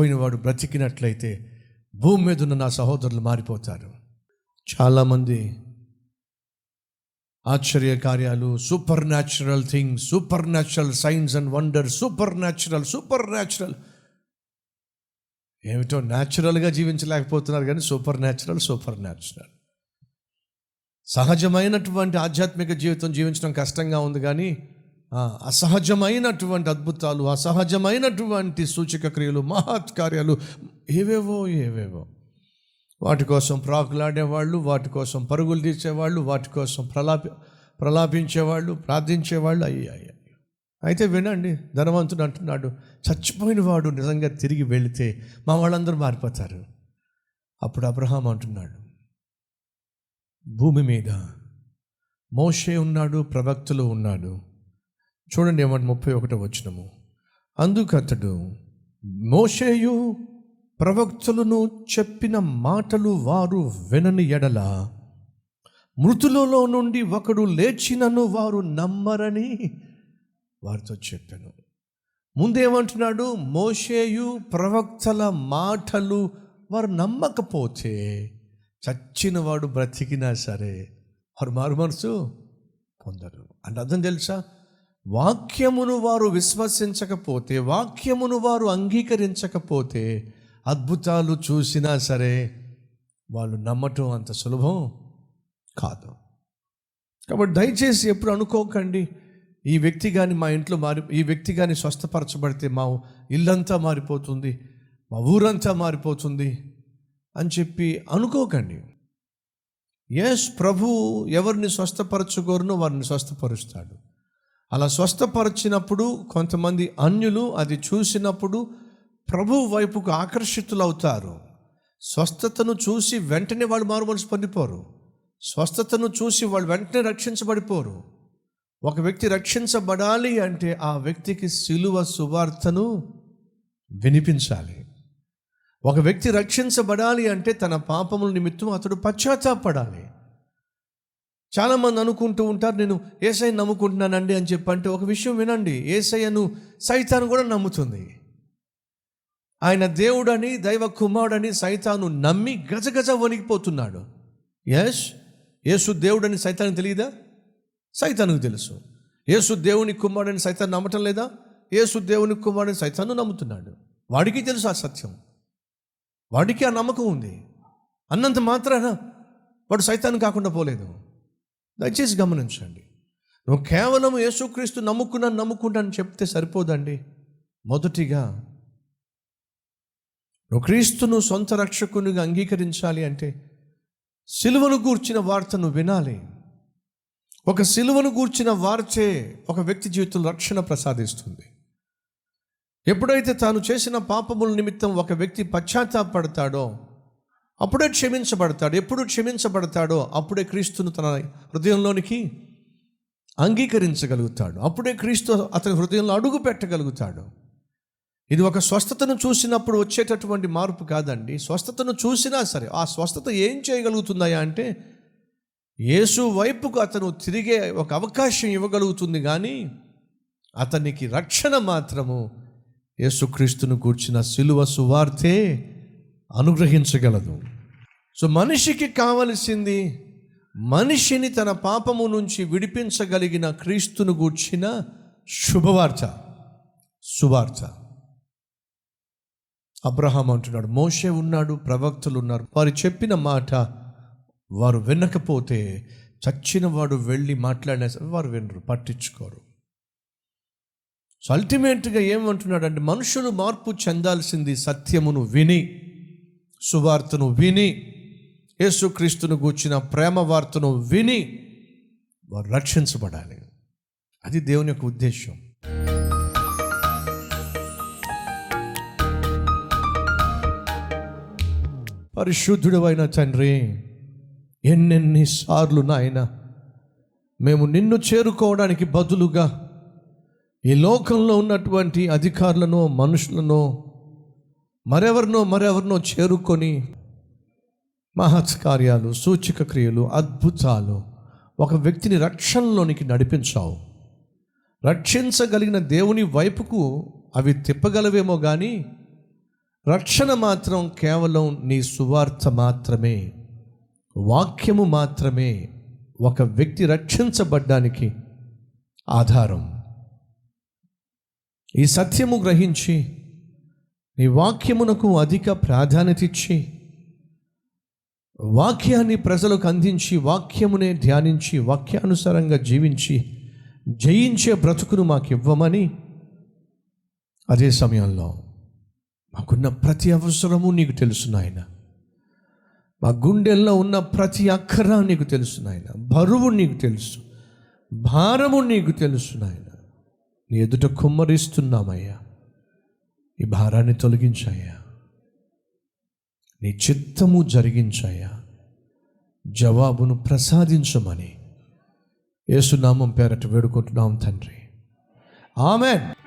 చచ్చిపోయిన వాడు బ్రతికినట్లయితే భూమి మీద ఉన్న నా సహోదరులు మారిపోతారు. చాలామంది ఆశ్చర్య కార్యాలు supernatural things supernatural signs and wonder supernatural supernatural ఏమిటో న్యాచురల్గా జీవించలేకపోతున్నారు కానీ సూపర్ న్యాచురల్ సూపర్ న్యాచురల్ సహజమైనటువంటి ఆధ్యాత్మిక జీవితం జీవించడం కష్టంగా ఉంది కానీ అసహజమైనటువంటి అద్భుతాలు అసహజమైనటువంటి సూచక క్రియలు మహత్కార్యాలు ఏవేవో ఏవేవో. వాటి కోసం ప్రాకులాడేవాళ్ళు వాటి కోసం పరుగులు తీసేవాళ్ళు వాటి కోసం ప్రలాపి ప్రలాపించేవాళ్ళు ప్రార్థించేవాళ్ళు అయ్యాయి అయితే వినండి ధనవంతుడు అంటున్నాడు చచ్చిపోయిన వాడు నిజంగా తిరిగి వెళితే మా వాళ్ళందరూ మారిపోతారు. అప్పుడు అబ్రహాం అంటున్నాడు భూమి మీద మోషే ఉన్నాడు ప్రవక్తలు ఉన్నాడు. చూడండి ఏమంటే ముప్పై ఒకటో వచ్చినము అందుకు అతడు మోషేయు ప్రవక్తలను చెప్పిన మాటలు వారు వినని ఎడల మృతులలో నుండి ఒకడు లేచినను వారు నమ్మరని వారితో చెప్పాను. ముందేమంటున్నాడు? మోషేయు ప్రవక్తల మాటలు వారు నమ్మకపోతే చచ్చిన వాడు బ్రతికినా సరే వారు మారు మనసు పొందరు. అంటే అర్థం తెలుసా? వాక్యమును వారు విశ్వసించకపోతే వాక్యమును వారు అంగీకరించకపోతే అద్భుతాలు చూసినా సరే వాళ్ళు నమ్మటం అంత సులభం కాదు. కాబట్టి దయచేసి ఎప్పుడు అనుకోకండి ఈ వ్యక్తి కానీ మా ఇంట్లో మారి ఈ వ్యక్తి కానీ స్వస్థపరచబడితే మా ఇల్లంతా మారిపోతుంది మా ఊరంతా మారిపోతుంది అని చెప్పి అనుకోకండి. ఎస్ ప్రభు ఎవరిని స్వస్థపరచుకోరునో వారిని స్వస్థపరుస్తాడు. అలా స్వస్థపరిచినప్పుడు కొంతమంది అన్యులు అది చూసినప్పుడు ప్రభు వైపుకు ఆకర్షితులవుతారు. స్వస్థతను చూసి వెంటనే వాళ్ళు మారుమనసు పొందిపోరు. స్వస్థతను చూసి వాళ్ళు వెంటనే రక్షించబడిపోరు. ఒక వ్యక్తి రక్షించబడాలి అంటే ఆ వ్యక్తికి సిలువ సువార్తను వినిపించాలి. ఒక వ్యక్తి రక్షించబడాలి అంటే తన పాపముల నిమిత్తం అతడు పశ్చాత్తాపడాలి. చాలామంది అనుకుంటూ ఉంటారు నేను ఏసై నమ్ముకుంటున్నానండి అని చెప్పంటే ఒక విషయం వినండి. ఏసయ్యను సైతాను కూడా నమ్ముతుంది. ఆయన దేవుడని దైవ కుమారుడని సైతాను నమ్మి గజగజ వణికిపోతున్నాడు. ఎస్ యేసు దేవుడని సైతానికి తెలియదా? సైతానికి తెలుసు. యేసు దేవుని కుమారుడని సైతాన్ని నమ్మటం లేదా? యేసు దేవుని కుమారుడని సైతాను నమ్ముతున్నాడు. వాడికి తెలుసు ఆ సత్యం. వాడికి ఆ నమ్మకం ఉంది. అన్నంత మాత్రాన వాడు సైతాన్ని కాకుండా పోలేదు. దయచేసి గమనించండి. నువ్వు కేవలం యేసుక్రీస్తు నమ్ముకున్నాను నమ్ముకున్నాను చెప్తే సరిపోదండి. మొదటిగా నువ్వు క్రీస్తును సొంత రక్షకునిగా అంగీకరించాలి అంటే సిలువను గూర్చిన వార్తను వినాలి. ఒక సిలువను గూర్చిన వార్తే ఒక వ్యక్తి జీవితంలో రక్షణ ప్రసాదిస్తుంది. ఎప్పుడైతే తాను చేసిన పాపముల నిమిత్తం ఒక వ్యక్తి పశ్చాత్తాపడతాడో అప్పుడే క్షమించబడతాడు. ఎప్పుడు క్షమించబడతాడో అప్పుడే క్రీస్తును తన హృదయంలోనికి అంగీకరించగలుగుతాడు. అప్పుడే క్రీస్తు అతని హృదయంలో అడుగు పెట్టగలుగుతాడు. ఇది ఒక స్వస్థతను చూసినప్పుడు వచ్చేటటువంటి మార్పు కాదండి. స్వస్థతను చూసినా సరే ఆ స్వస్థత ఏం చేయగలుగుతుందయా అంటే యేసు వైపుకు అతను తిరిగే ఒక అవకాశం ఇవ్వగలుగుతుంది కానీ అతనికి రక్షణ మాత్రము యేసుక్రీస్తును కూర్చిన సిలువ సువార్తే అనుగ్రహించగలదు. సో మనిషికి కావలసింది మనిషిని తన పాపము నుంచి విడిపించగలిగిన క్రీస్తును గూర్చిన శుభవార్త. సువార్త అబ్రహాం అంటున్నాడు మోషే ఉన్నాడు ప్రవక్తలు ఉన్నారు. వారు చెప్పిన మాట వారు వినకపోతే చచ్చిన వాడు వెళ్ళి మాట్లాడినా సరే వారు వినరు పట్టించుకోరు. సో అల్టిమేట్గా ఏమంటున్నాడంటే మనుషులు మార్పు చెందాల్సింది సత్యమును విని సువార్తను విని యేసుక్రీస్తును గూర్చిన ప్రేమ వార్తను విని వారు రక్షించబడాలి. అది దేవుని యొక్క ఉద్దేశం పరిశుద్ధుడు అయిన తండ్రి ఎన్నెన్నిసార్లు నాయన మేము నిన్ను చేరుకోవడానికి బదులుగా ఈ లోకంలో ఉన్నటువంటి అధికారులను మనుషులను మరెవరినో మరెవరినో చేరుకొని మహత్కార్యాలు సూచిక సూచక క్రియలు అద్భుతాలు ఒక వ్యక్తిని రక్షణలోనికి నడిపించావు. రక్షించగలిగిన దేవుని వైపుకు అవి తిప్పగలవేమో కానీ రక్షణ మాత్రం కేవలం నీ సువార్త మాత్రమే వాక్యము మాత్రమే ఒక వ్యక్తి రక్షించబడ్డానికి ఆధారం. ఈ సత్యము గ్రహించి నీ వాక్యమునకు అధిక ప్రాధాన్యత ఇచ్చి వాక్యాన్ని ప్రజలకు అందించి వాక్యమునే ధ్యానించి వాక్యానుసారంగా జీవించి జయించే బ్రతుకును మాకు ఇవ్వమని అదే సమయంలో మాకున్న ప్రతి అవసరము నీకు తెలుసు నాయన. మా గుండెల్లో ఉన్న ప్రతి అక్కర నీకు తెలుసు నాయన. బరువు నీకు తెలుసు. భారము నీకు తెలుసు నాయన. నీ ఎదుట కుమ్మరిస్తున్నామయ్యా. ఈ భారాన్ని తొలగించాయా నీ చిత్తము జరిగించాయా జవాబును ప్రసాదించమని యేసునామం పేరట వేడుకుంటున్నాం తండ్రి. ఆమెన్.